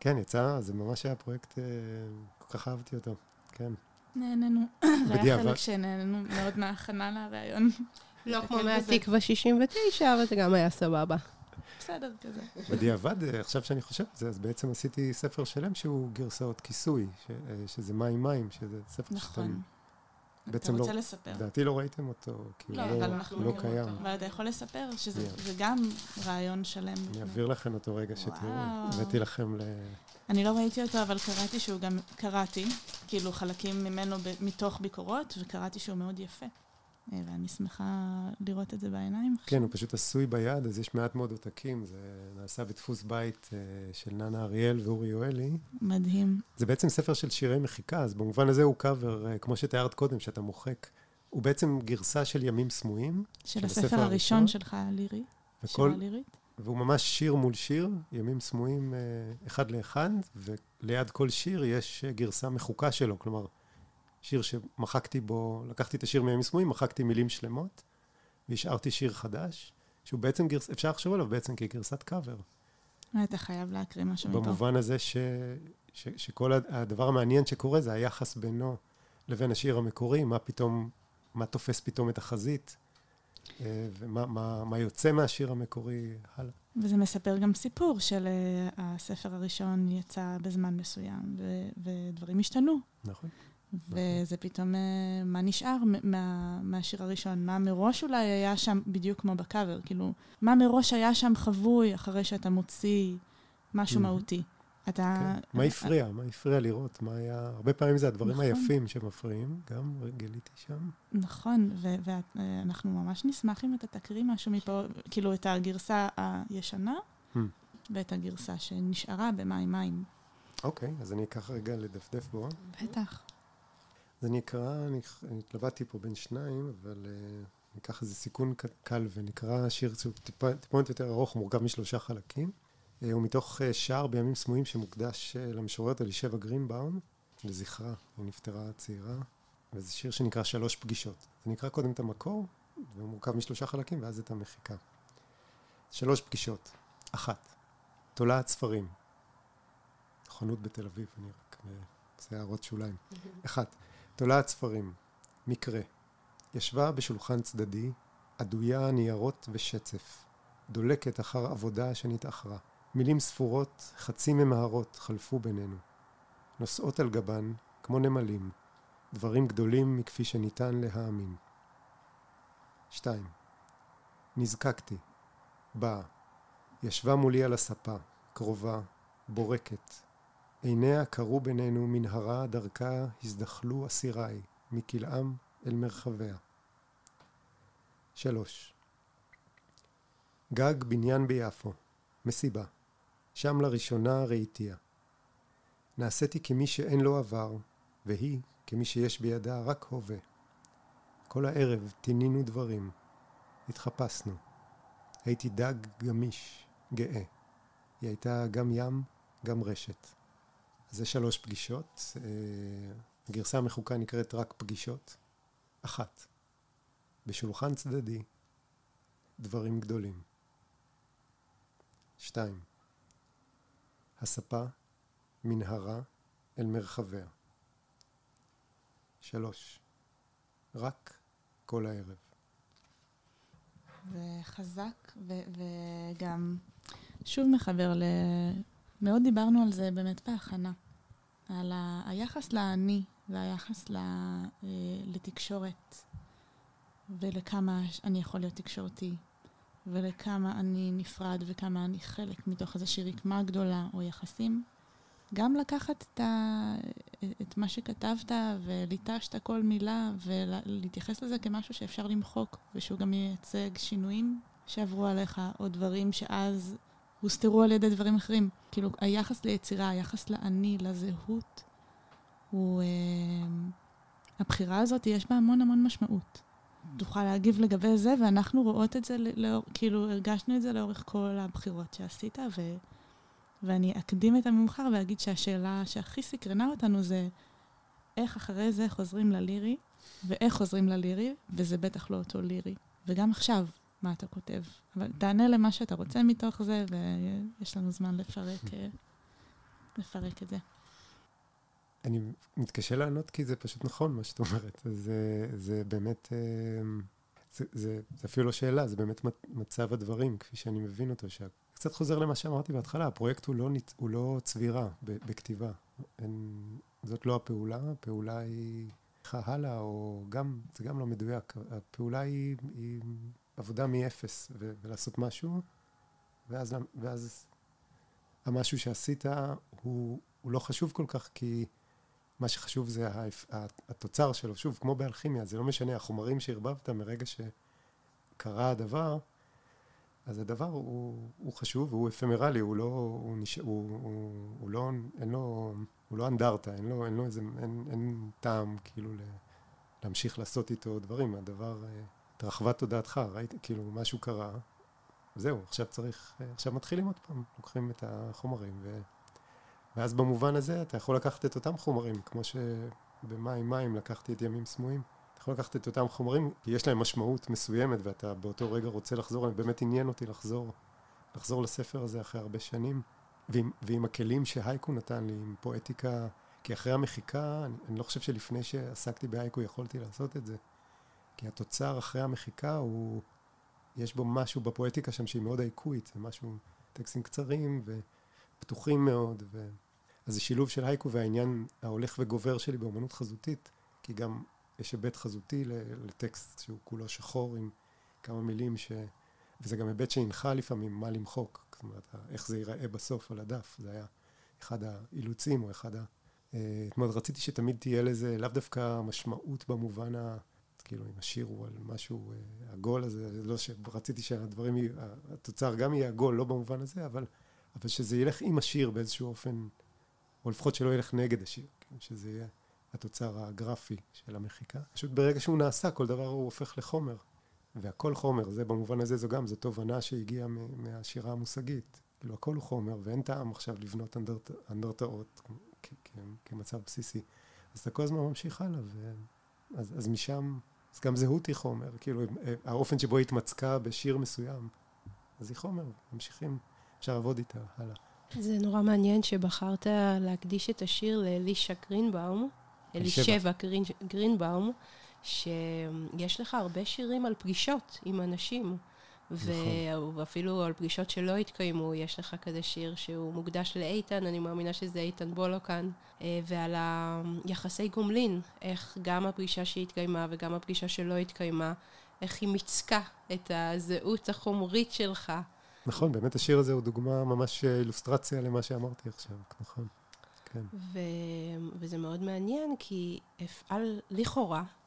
כן, יצא, זה ממש היה פרויקט, אה, כל כך אהבתי אותו, כן. נהנינו. זה היה. חלק שנהנינו מאוד מההכנה לראיון. לא כמו. מהתקווה 69, אבל זה גם היה סבבה. בסדר, כזה. בדיעבד, אה, עכשיו שאני חושב על זה, אז בעצם עשיתי ספר שלם שהוא גרסאות כיסוי, ש, אה, שזה מים מים, שזה ספר נכון. אתה בעצם לא- רוצה לספר? לדעתי לא ראיתם אותו, כי לא, הוא אבל לא, לא מכירים קיים. אותו. אבל אתה יכול לספר שזה. זה גם רעיון שלם. אני אעביר לכם אותו רגע שתראו. הבאתי לכם ל... אני לא ראיתי אותו, אבל קראתי שהוא גם, קראתי, כאילו חלקים ממנו ב, מתוך ביקורות, וקראתי שהוא מאוד יפה. ואני שמחה לראות את זה בעיניים. כן, הוא פשוט עשוי ביד, אז יש מעט מאוד עותקים, זה נעשה בדפוס בית אה, של ננה אריאל ואורי יואלי. מדהים. זה בעצם ספר של שירי מחיקה, אז במובן הזה הוא קאבר, אה, כמו שתיארת קודם, שאתה מוחק. הוא בעצם גרסה של ימים סמויים, של של הספר הראשון הראשון. שלך, לירי. וכל, שירה לירית. והוא ממש שיר מול שיר, ימים סמויים אה, אחד לאחד, וליד כל שיר יש גרסה מחוקה שלו, כלומר, שיר שמחקתי בו, לקחתי את השיר מימים סמויים, מחקתי מילים שלמות, והשארתי שיר חדש, שהוא בעצם גרסה, אפשר לחשוב עליו בעצם כגרסת קאבר. אתה חייב להקריא משהו מפה. במובן הזה ש, ש, שכל הד- הדבר המעניין שקורה זה היחס בינו לבין השיר המקורי, מה פתאום, מה תופס פתאום את החזית, אה, ומה מה, מה יוצא מהשיר המקורי הלאה. וזה מספר גם סיפור של אה, הספר הראשון יצא בזמן מסוים, ו- ודברים השתנו. נכון? וזה פתאום, אה, מה נשאר מה, מהשיר הראשון? מה מראש אולי היה שם, בדיוק כמו בקאבר, כאילו, מה מראש היה שם חבוי אחרי שאתה מוציא משהו. מהותי? אתה... כן. מה הפריע? מה הפריע לראות? מה היה... הרבה פעמים זה הדברים נכון. היפים שמפריעים, גם גיליתי שם. נכון, ואנחנו ממש נשמח אם אתה תקריא משהו מפה, כאילו את הגרסה הישנה Hmm. ואת הגרסה שנשארה במים מים. אוקיי, אז אני אקח רגע לדפדף בו. בטח. אז אני אקרא, אני, אני התלבטתי פה בין שניים, אבל uh, אני אקח איזה סיכון קל ונקרא שיר שהוא טיפה, טיפונת יותר ארוך, מורכב משלושה חלקים. Uh, הוא מתוך uh, שער בימים סמויים שמוקדש למשוררת אלישבע גרינבאום, לזכרה, היא נפטרה צעירה, וזה שיר שנקרא שלוש פגישות. זה נקרא קודם את המקור, והוא מורכב משלושה חלקים, ואז את המחיקה. שלוש פגישות. אחת, תולעת ספרים. חנות בתל אביב, אני רק אה, עושה הערות שוליים. אחת, תולעת ספרים, מקרה. ישבה בשולחן צדדי, עדויה ניירות ושצף. דולקת אחר עבודה שנתאחרה. מילים ספורות, חצי ממהרות, חלפו בינינו. נושאות על גבן, כמו נמלים, דברים גדולים מכפי שניתן להאמין. שתיים, נזקקתי. באה. ישבה מולי על הספה, קרובה, בורקת, עיניה קרו בינינו מנהרה דרכה הזדחלו אסיריי, מכלאם אל מרחביה. שלוש. גג בניין ביפו, מסיבה, שם לראשונה ראיתיה. נעשיתי כמי שאין לו עבר, והיא כמי שיש בידה רק הווה. כל הערב טינינו דברים, התחפשנו. הייתי דג גמיש, גאה. היא הייתה גם ים, גם רשת. זה שלוש פגישות. אה, הגרסה המחוקה נקראת רק פגישות. אחת, בשולחן צדדי, דברים גדולים. שתיים, הספה, מנהרה, אל מרחביה. שלוש, רק כל הערב. זה חזק, וגם שוב מחבר ל... מאוד דיברנו על זה באמת בהכנה. על ה- היחס לאני והיחס ל... אה, לתקשורת, ולכמה אני יכול להיות תקשורתי, ולכמה אני נפרד וכמה אני חלק מתוך איזושהי רקמה גדולה או יחסים. גם לקחת את, ה, את מה שכתבת וליטשת כל מילה ולהתייחס לזה כמשהו שאפשר למחוק ושהוא גם ייצג שינויים שעברו עליך או דברים שאז הוסתרו על ידי דברים אחרים. כאילו, היחס ליצירה, היחס לאני, לזהות, הוא... אה, הבחירה הזאת, יש בה המון המון משמעות. תוכל להגיב לגבי זה, ואנחנו רואות את זה, לאור, כאילו, הרגשנו את זה לאורך כל הבחירות שעשית, ו... ואני אקדים את המאוחר ואגיד שהשאלה שהכי סקרנה אותנו זה איך אחרי זה חוזרים ללירי, ואיך חוזרים ללירי, וזה בטח לא אותו לירי. וגם עכשיו, מה אתה כותב. אבל תענה למה שאתה רוצה מתוך זה, ויש לנו זמן לפרק, אה, לפרק את זה. אני מתקשה לענות כי זה פשוט נכון מה שאת אומרת. זה, זה באמת, אה, זה, זה, זה אפילו לא שאלה, זה באמת מצב הדברים, כפי שאני מבין אותו, קצת חוזר למה שאמרתי בהתחלה, הפרויקט הוא לא, הוא לא צבירה בכתיבה. אין, זאת לא הפעולה, הפעולה היא הלאה, או גם, זה גם לא מדויק, הפעולה היא, היא עבודה מאפס, ולעשות משהו, ואז, ואז המשהו שעשית הוא, הוא לא חשוב כל כך, כי מה שחשוב זה התוצר שלו. שוב, כמו באלכימיה, זה לא משנה, החומרים שערבבת מרגע שקרה הדבר, אז הדבר הוא, הוא חשוב והוא אפמרלי, הוא לא, הוא, נש... הוא, הוא, הוא לא, אין לו, הוא לא אנדרטה, אין לו, אין לו איזה, אין, אין טעם כאילו ל, להמשיך לעשות איתו דברים, הדבר, אה, התרחבה תודעתך, ראיתי, כאילו משהו קרה, זהו, עכשיו צריך, עכשיו מתחילים עוד פעם, לוקחים את החומרים, ו, ואז במובן הזה אתה יכול לקחת את אותם חומרים, כמו שבמים מים לקחתי את ימים סמויים. אתה יכול לקחת את אותם חומרים, כי יש להם משמעות מסוימת ואתה באותו רגע רוצה לחזור, באמת עניין אותי לחזור, לחזור לספר הזה אחרי הרבה שנים, ועם, ועם הכלים שהייקו נתן לי, עם פואטיקה, כי אחרי המחיקה, אני, אני לא חושב שלפני שעסקתי בהייקו יכולתי לעשות את זה, כי התוצר אחרי המחיקה הוא, יש בו משהו בפואטיקה שם שהיא מאוד הייקואית, זה משהו, טקסטים קצרים ופתוחים מאוד, ו... אז זה שילוב של הייקו והעניין ההולך וגובר שלי באמנות חזותית, כי גם יש היבט חזותי לטקסט שהוא כולו שחור עם כמה מילים ש... וזה גם היבט שהנחה לפעמים מה למחוק, זאת אומרת, איך זה ייראה בסוף על הדף, זה היה אחד האילוצים או אחד ה... אה, זאת אומרת, רציתי שתמיד תהיה לזה לאו דווקא משמעות במובן ה... כאילו, אם השיר הוא על משהו אה, עגול, אז לא שרציתי שהדברים, יהיו, התוצר גם יהיה עגול, לא במובן הזה, אבל, אבל שזה ילך עם השיר באיזשהו אופן, או לפחות שלא ילך נגד השיר, כאילו, שזה יהיה... התוצר הגרפי של המחיקה. פשוט ברגע שהוא נעשה, כל דבר הוא הופך לחומר. והכל חומר, זה במובן הזה זו גם, זו תובנה שהגיעה מהשירה המושגית. כאילו, הכל הוא חומר, ואין טעם עכשיו לבנות אנדרת, אנדרטאות כמצב בסיסי. אז אתה כל הזמן ממשיך הלאה, ו... אז, אז משם, אז גם זהות היא חומר, כאילו, האופן שבו היא התמצקה בשיר מסוים, אז היא חומר, ממשיכים, אפשר לעבוד איתה הלאה. זה נורא מעניין שבחרת להקדיש את השיר לאלישה גרינבאום, אלישבע גרין, גרינבאום, שיש לך הרבה שירים על פגישות עם אנשים. נכון. ואפילו על פגישות שלא התקיימו, יש לך כזה שיר שהוא מוקדש לאיתן, אני מאמינה שזה איתן בולו כאן, אה, ועל היחסי גומלין, איך גם הפגישה שהתקיימה וגם הפגישה שלא התקיימה, איך היא מיצקה את הזהות החומרית שלך. נכון, באמת השיר הזה הוא דוגמה, ממש אילוסטרציה למה שאמרתי עכשיו, נכון. כן. ו... וזה מאוד מעניין, כי אפעל לכאורה, אה,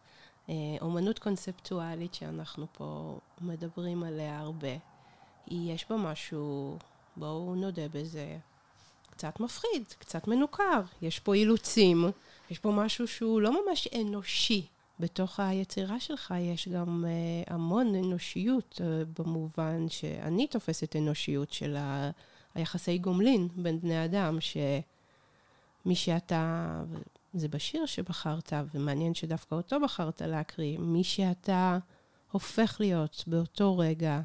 אומנות קונספטואלית שאנחנו פה מדברים עליה הרבה, יש בה משהו, בואו נודה בזה, קצת מפחיד, קצת מנוכר, יש פה אילוצים, יש פה משהו שהוא לא ממש אנושי. בתוך היצירה שלך יש גם uh, המון אנושיות, uh, במובן שאני תופסת אנושיות של ה... היחסי גומלין בין בני אדם, ש... מי שאתה, זה בשיר שבחרת, ומעניין שדווקא אותו בחרת להקריא, מי שאתה הופך להיות באותו רגע,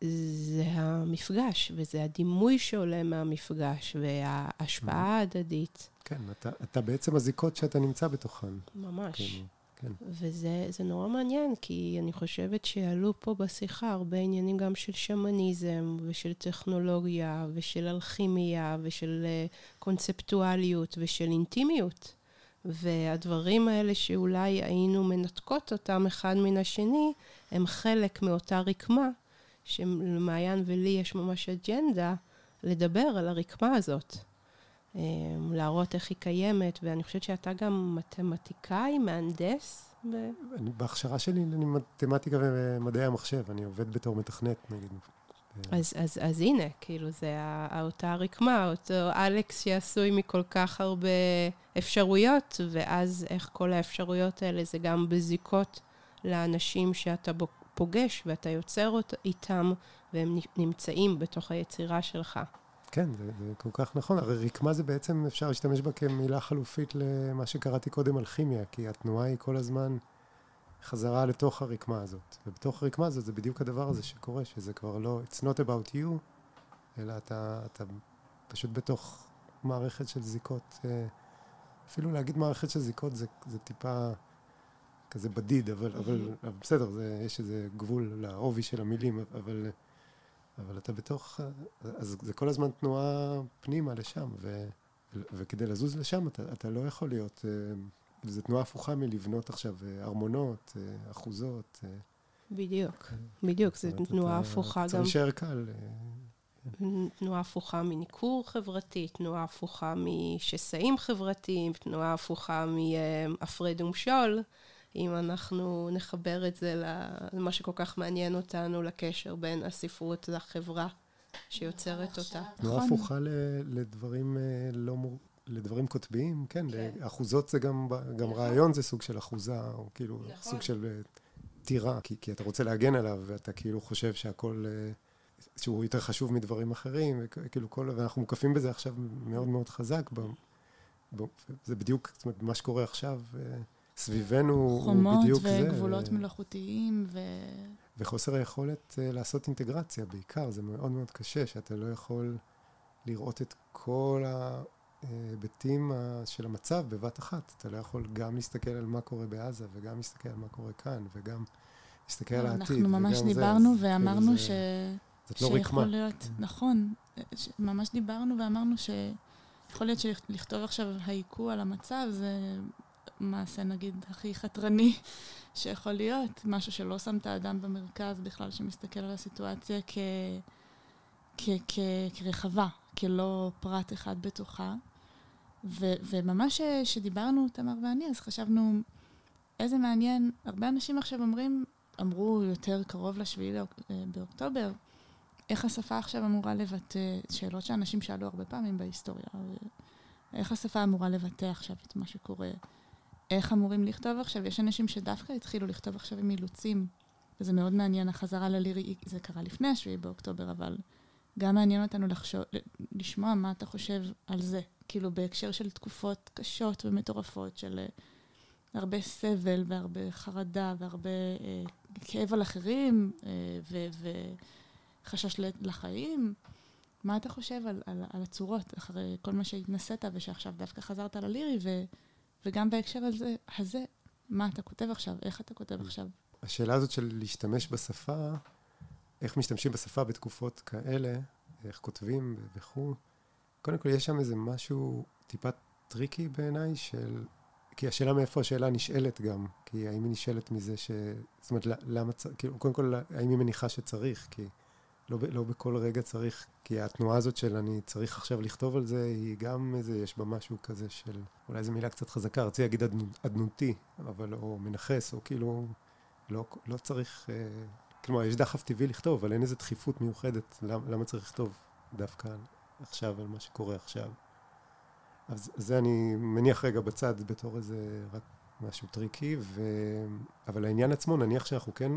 זה המפגש, וזה הדימוי שעולה מהמפגש, וההשפעה ההדדית. כן, אתה, אתה בעצם הזיקות שאתה נמצא בתוכן. ממש. כן. כן. וזה נורא מעניין, כי אני חושבת שעלו פה בשיחה הרבה עניינים גם של שמניזם, ושל טכנולוגיה, ושל אלכימיה, ושל אה, קונספטואליות, ושל אינטימיות. והדברים האלה שאולי היינו מנתקות אותם אחד מן השני, הם חלק מאותה רקמה, שלמעיין ולי יש ממש אג'נדה לדבר על הרקמה הזאת. להראות איך היא קיימת, ואני חושבת שאתה גם מתמטיקאי, מהנדס. ב... אני, בהכשרה שלי אני מתמטיקה ומדעי המחשב, אני עובד בתור מתכנת, נגיד. אז, אז, אז הנה, כאילו, זה אותה רקמה, אותו אלכס שעשוי מכל כך הרבה אפשרויות, ואז איך כל האפשרויות האלה זה גם בזיקות לאנשים שאתה פוגש ואתה יוצר אות, איתם, והם נמצאים בתוך היצירה שלך. כן, זה, זה כל כך נכון. הרי רקמה זה בעצם, אפשר להשתמש בה כמילה חלופית למה שקראתי קודם על כימיה, כי התנועה היא כל הזמן חזרה לתוך הרקמה הזאת. ובתוך הרקמה הזאת זה בדיוק הדבר הזה שקורה, שזה כבר לא, it's not about you, אלא אתה, אתה פשוט בתוך מערכת של זיקות. אה, אפילו להגיד מערכת של זיקות זה, זה טיפה כזה בדיד, אבל, אבל, אבל בסדר, זה, יש איזה גבול לעובי של המילים, אבל... אבל אתה בתוך, אז זה כל הזמן תנועה פנימה לשם, ו, וכדי לזוז לשם אתה, אתה לא יכול להיות, אה, זו תנועה הפוכה מלבנות עכשיו אה, ארמונות, אה, אחוזות. בדיוק, בדיוק, זו תנועה הפוכה גם. צריך להישאר קל. תנועה הפוכה מניכור חברתי, תנועה הפוכה משסעים חברתיים, תנועה הפוכה מהפרד ומשול. אם אנחנו נחבר את זה למה שכל כך מעניין אותנו, לקשר בין הספרות לחברה שיוצרת אותה. תנועה נכון. הפוכה לדברים אה, לא מור... לדברים קוטביים, כן, כן. אחוזות זה גם, גם נכון. רעיון זה סוג של אחוזה, או כאילו נכון. סוג של אה, טירה, כי, כי אתה רוצה להגן עליו, ואתה כאילו חושב שהכל, אה, שהוא יותר חשוב מדברים אחרים, וכאילו כל, ואנחנו מוקפים בזה עכשיו מאוד מאוד חזק, ב, ב, זה בדיוק, זאת אומרת, מה שקורה עכשיו, סביבנו הוא בדיוק זה. חומות וגבולות ו... מלאכותיים ו... וחוסר היכולת לעשות אינטגרציה בעיקר, זה מאוד מאוד קשה, שאתה לא יכול לראות את כל ההיבטים של המצב בבת אחת. אתה לא יכול גם להסתכל על מה קורה בעזה, וגם להסתכל על מה קורה כאן, וגם להסתכל על העתיד. אנחנו ממש דיברנו זה, ואמרנו כאילו ש... זאת לא רקמה. שיכול להיות, נכון, ממש דיברנו ואמרנו שיכול להיות שלכתוב עכשיו הייקו על המצב זה מעשה נגיד הכי חתרני שיכול להיות, משהו שלא שם את האדם במרכז בכלל, שמסתכל על הסיטואציה כ... כ... כ... כרחבה, כלא פרט אחד בתוכה. ו... וממש כשדיברנו, תמר ואני, אז חשבנו, איזה מעניין, הרבה אנשים עכשיו אומרים, אמרו יותר קרוב לשביעי באוקטובר, איך השפה עכשיו אמורה לבטא, שאלות שאנשים שאלו הרבה פעמים בהיסטוריה, איך השפה אמורה לבטא עכשיו את מה שקורה איך אמורים לכתוב עכשיו? יש אנשים שדווקא התחילו לכתוב עכשיו עם אילוצים, וזה מאוד מעניין, החזרה ללירי, זה קרה לפני השביעי באוקטובר, אבל גם מעניין אותנו לחשוב, לשמוע מה אתה חושב על זה, כאילו בהקשר של תקופות קשות ומטורפות, של uh, הרבה סבל והרבה חרדה והרבה uh, כאב על אחרים uh, וחשש לחיים. מה אתה חושב על, על, על הצורות אחרי כל מה שהתנסית ושעכשיו דווקא חזרת ללירי ו... וגם בהקשר הזה, הזה, מה אתה כותב עכשיו, איך אתה כותב עכשיו. השאלה הזאת של להשתמש בשפה, איך משתמשים בשפה בתקופות כאלה, איך כותבים וכו', קודם כל יש שם איזה משהו טיפה tricky בעיניי של... כי השאלה מאיפה השאלה נשאלת גם, כי האם היא נשאלת מזה ש... זאת אומרת, למה צריך, כאילו, קודם כל, האם היא מניחה שצריך, כי לא, לא בכל רגע צריך, כי התנועה הזאת של אני צריך עכשיו לכתוב על זה, היא גם איזה, יש בה משהו כזה של, אולי זו מילה קצת חזקה, רציתי להגיד אדנותי, אבל או מנכס, או כאילו, לא, לא צריך, אה, כלומר, יש דחף טבעי לכתוב, אבל אין איזו דחיפות מיוחדת, למה, למה צריך לכתוב דווקא עכשיו על מה שקורה עכשיו. אז זה אני מניח רגע בצד בתור איזה רק משהו tricky, ו... אבל העניין עצמו, נניח שאנחנו כן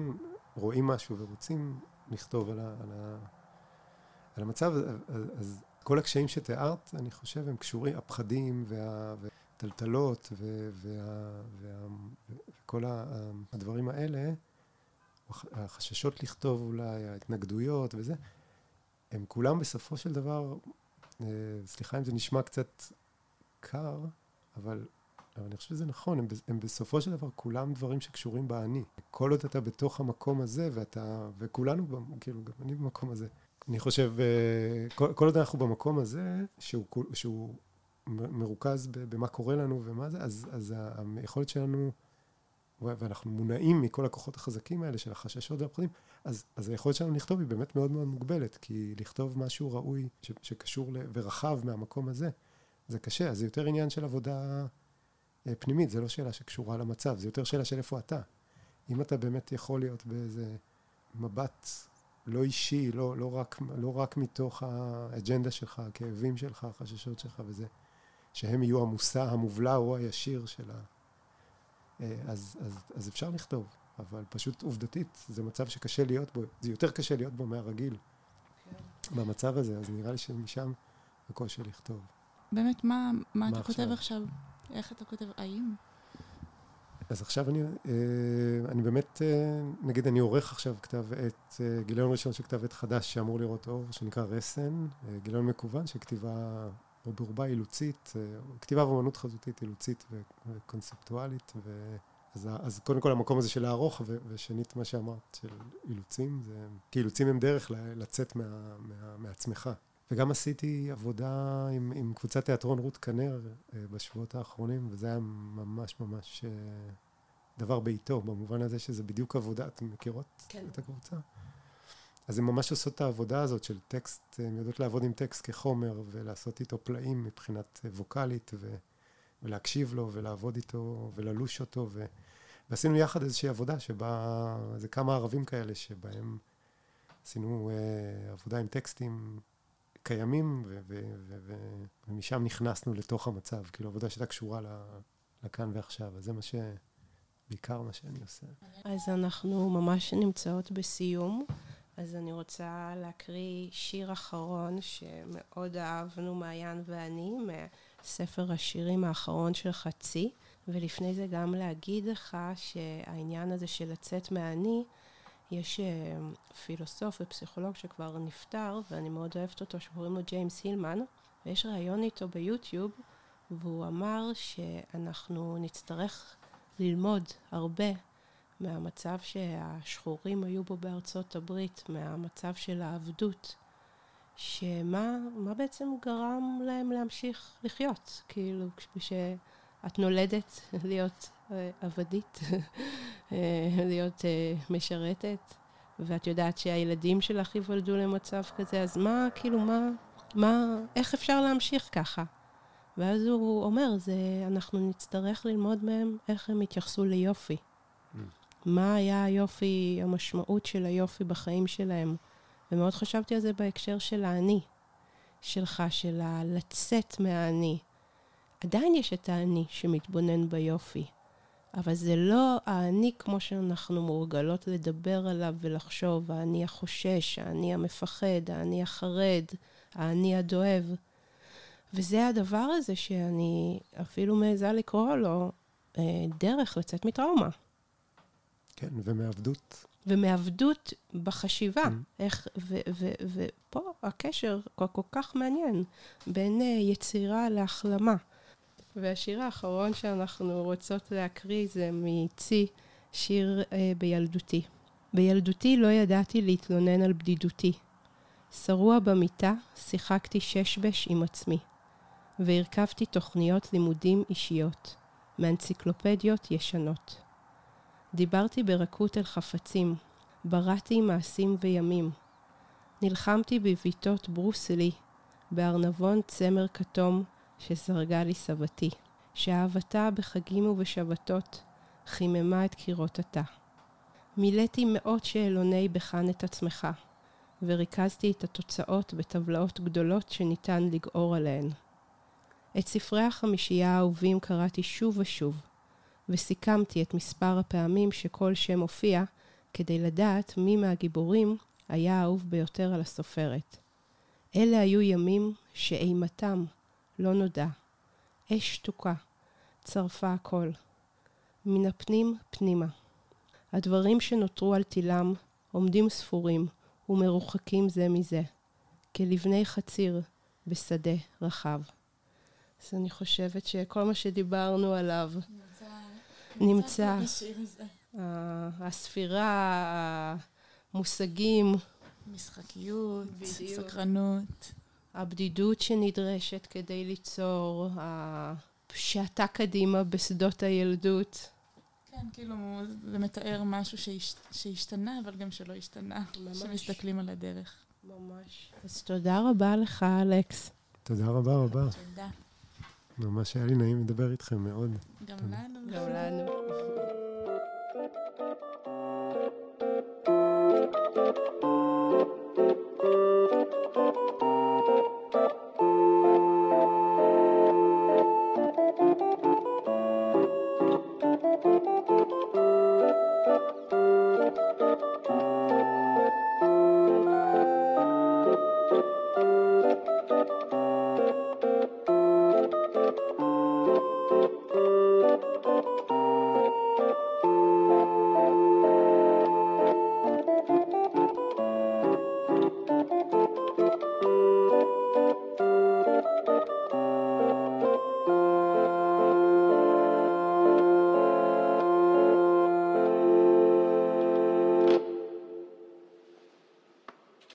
רואים משהו ורוצים לכתוב על, ה, על, ה, על המצב, אז, אז כל הקשיים שתיארת, אני חושב, הם קשורים, הפחדים והטלטלות וכל הדברים האלה, החששות לכתוב אולי, ההתנגדויות וזה, הם כולם בסופו של דבר, אה, סליחה אם זה נשמע קצת קר, אבל אבל אני חושב שזה נכון, הם, הם בסופו של דבר כולם דברים שקשורים באני. כל עוד אתה בתוך המקום הזה, ואתה, וכולנו, כאילו, גם אני במקום הזה. אני חושב, אה, כל, כל עוד אנחנו במקום הזה, שהוא, שהוא מרוכז במה קורה לנו ומה זה, אז, אז היכולת שלנו, ואנחנו מונעים מכל הכוחות החזקים האלה של החששות והפחדים, אז, אז היכולת שלנו לכתוב היא באמת מאוד מאוד מוגבלת, כי לכתוב משהו ראוי ש, שקשור ל, ורחב מהמקום הזה, זה קשה, אז זה יותר עניין של עבודה אה, פנימית, זה לא שאלה שקשורה למצב, זה יותר שאלה של איפה אתה. אם אתה באמת יכול להיות באיזה מבט לא אישי, לא, לא, רק, לא רק מתוך האג'נדה שלך, הכאבים שלך, החששות שלך וזה, שהם יהיו המושא המובלע או הישיר של ה... אה, אז, אז, אז אפשר לכתוב, אבל פשוט עובדתית, זה מצב שקשה להיות בו, זה יותר קשה להיות בו מהרגיל. כן. במצב הזה, אז נראה לי שמשם הקושי לכתוב. באמת, מה, מה, מה אתה עכשיו? כותב עכשיו? איך אתה כותב? האם? אז עכשיו אני, אה, אני באמת, אה, נגיד אני עורך עכשיו כתב עת, גיליון ראשון של כתב עת חדש שאמור לראות אור, שנקרא רסן, גיליון מקוון של כתיבה, או ברובה אילוצית, כתיבה ואומנות חזותית אילוצית וקונספטואלית, ו... אז, אז קודם כל המקום הזה של לערוך, ו, ושנית מה שאמרת, של אילוצים, זה, כי אילוצים הם דרך לצאת מה, מה, מעצמך. וגם עשיתי עבודה עם, עם קבוצת תיאטרון רות כנר אה, בשבועות האחרונים, וזה היה ממש ממש אה, דבר בעיתו, במובן הזה שזה בדיוק עבודה, אתם מכירות כן. את הקבוצה? אז הן ממש עושות את העבודה הזאת של טקסט, הן יודעות לעבוד עם טקסט כחומר ולעשות איתו פלאים מבחינת ווקאלית ו, ולהקשיב לו ולעבוד איתו וללוש אותו ו, ועשינו יחד איזושהי עבודה שבה, זה כמה ערבים כאלה שבהם עשינו אה, עבודה עם טקסטים קיימים, ו- ו- ו- ומשם נכנסנו לתוך המצב, כאילו עבודה שהייתה קשורה לכאן ועכשיו, אז זה מה ש... בעיקר מה שאני עושה. אז אנחנו ממש נמצאות בסיום, אז אני רוצה להקריא שיר אחרון שמאוד אהבנו, מעיין ואני, מספר השירים האחרון של חצי, ולפני זה גם להגיד לך שהעניין הזה של לצאת מהאני, יש אה, פילוסוף ופסיכולוג שכבר נפטר, ואני מאוד אוהבת אותו, שקוראים לו ג'יימס הילמן, ויש ראיון איתו ביוטיוב, והוא אמר שאנחנו נצטרך ללמוד הרבה מהמצב שהשחורים היו בו בארצות הברית, מהמצב של העבדות, שמה מה בעצם גרם להם להמשיך לחיות? כאילו, כשאת נולדת להיות אה, עבדית, אה, להיות אה, משרתת, ואת יודעת שהילדים שלך ייוולדו למצב כזה, אז מה, כאילו, מה, מה, איך אפשר להמשיך ככה? ואז הוא אומר, זה, אנחנו נצטרך ללמוד מהם איך הם התייחסו ליופי. מה היה היופי, המשמעות של היופי בחיים שלהם. ומאוד חשבתי על זה בהקשר של האני שלך, של הלצאת מהאני. עדיין יש את האני שמתבונן ביופי, אבל זה לא האני כמו שאנחנו מורגלות לדבר עליו ולחשוב, האני החושש, האני המפחד, האני החרד, האני הדואב. וזה הדבר הזה שאני אפילו מעיזה לקרוא לו אה, דרך לצאת מטראומה. כן, ומעבדות. ומעבדות בחשיבה. Mm. איך, ופה הקשר כל, כל כך מעניין בין אה, יצירה להחלמה. והשיר האחרון שאנחנו רוצות להקריא זה מצי, שיר אה, בילדותי. בילדותי לא ידעתי להתלונן על בדידותי. שרוע במיטה, שיחקתי ששבש עם עצמי, והרכבתי תוכניות לימודים אישיות, מאנציקלופדיות ישנות. דיברתי ברכות אל חפצים, בראתי מעשים וימים. נלחמתי בביתות ברוסלי, בארנבון צמר כתום, שסרגה לי סבתי, שאהבתה בחגים ובשבתות חיממה את קירות התא. מילאתי מאות שאלוני בחן את עצמך, וריכזתי את התוצאות בטבלאות גדולות שניתן לגעור עליהן. את ספרי החמישייה האהובים קראתי שוב ושוב, וסיכמתי את מספר הפעמים שכל שם הופיע, כדי לדעת מי מהגיבורים היה האהוב ביותר על הסופרת. אלה היו ימים שאימתם לא נודע. אש שתוקה, צרפה הכל. מן הפנים פנימה. הדברים שנותרו על תילם עומדים ספורים ומרוחקים זה מזה, כלבני חציר בשדה רחב. אז אני חושבת שכל מה שדיברנו עליו נמצא. הספירה, המושגים. משחקיות, סקרנות. הבדידות שנדרשת כדי ליצור, השעתה קדימה בשדות הילדות. כן, כאילו, זה מתאר משהו שהשת, שהשתנה, אבל גם שלא השתנה. ממש. שמסתכלים על הדרך. ממש. אז תודה רבה לך, אלכס. תודה רבה רבה. תודה. ממש היה לי נעים לדבר איתכם מאוד. גם תודה. לנו. גם לנו.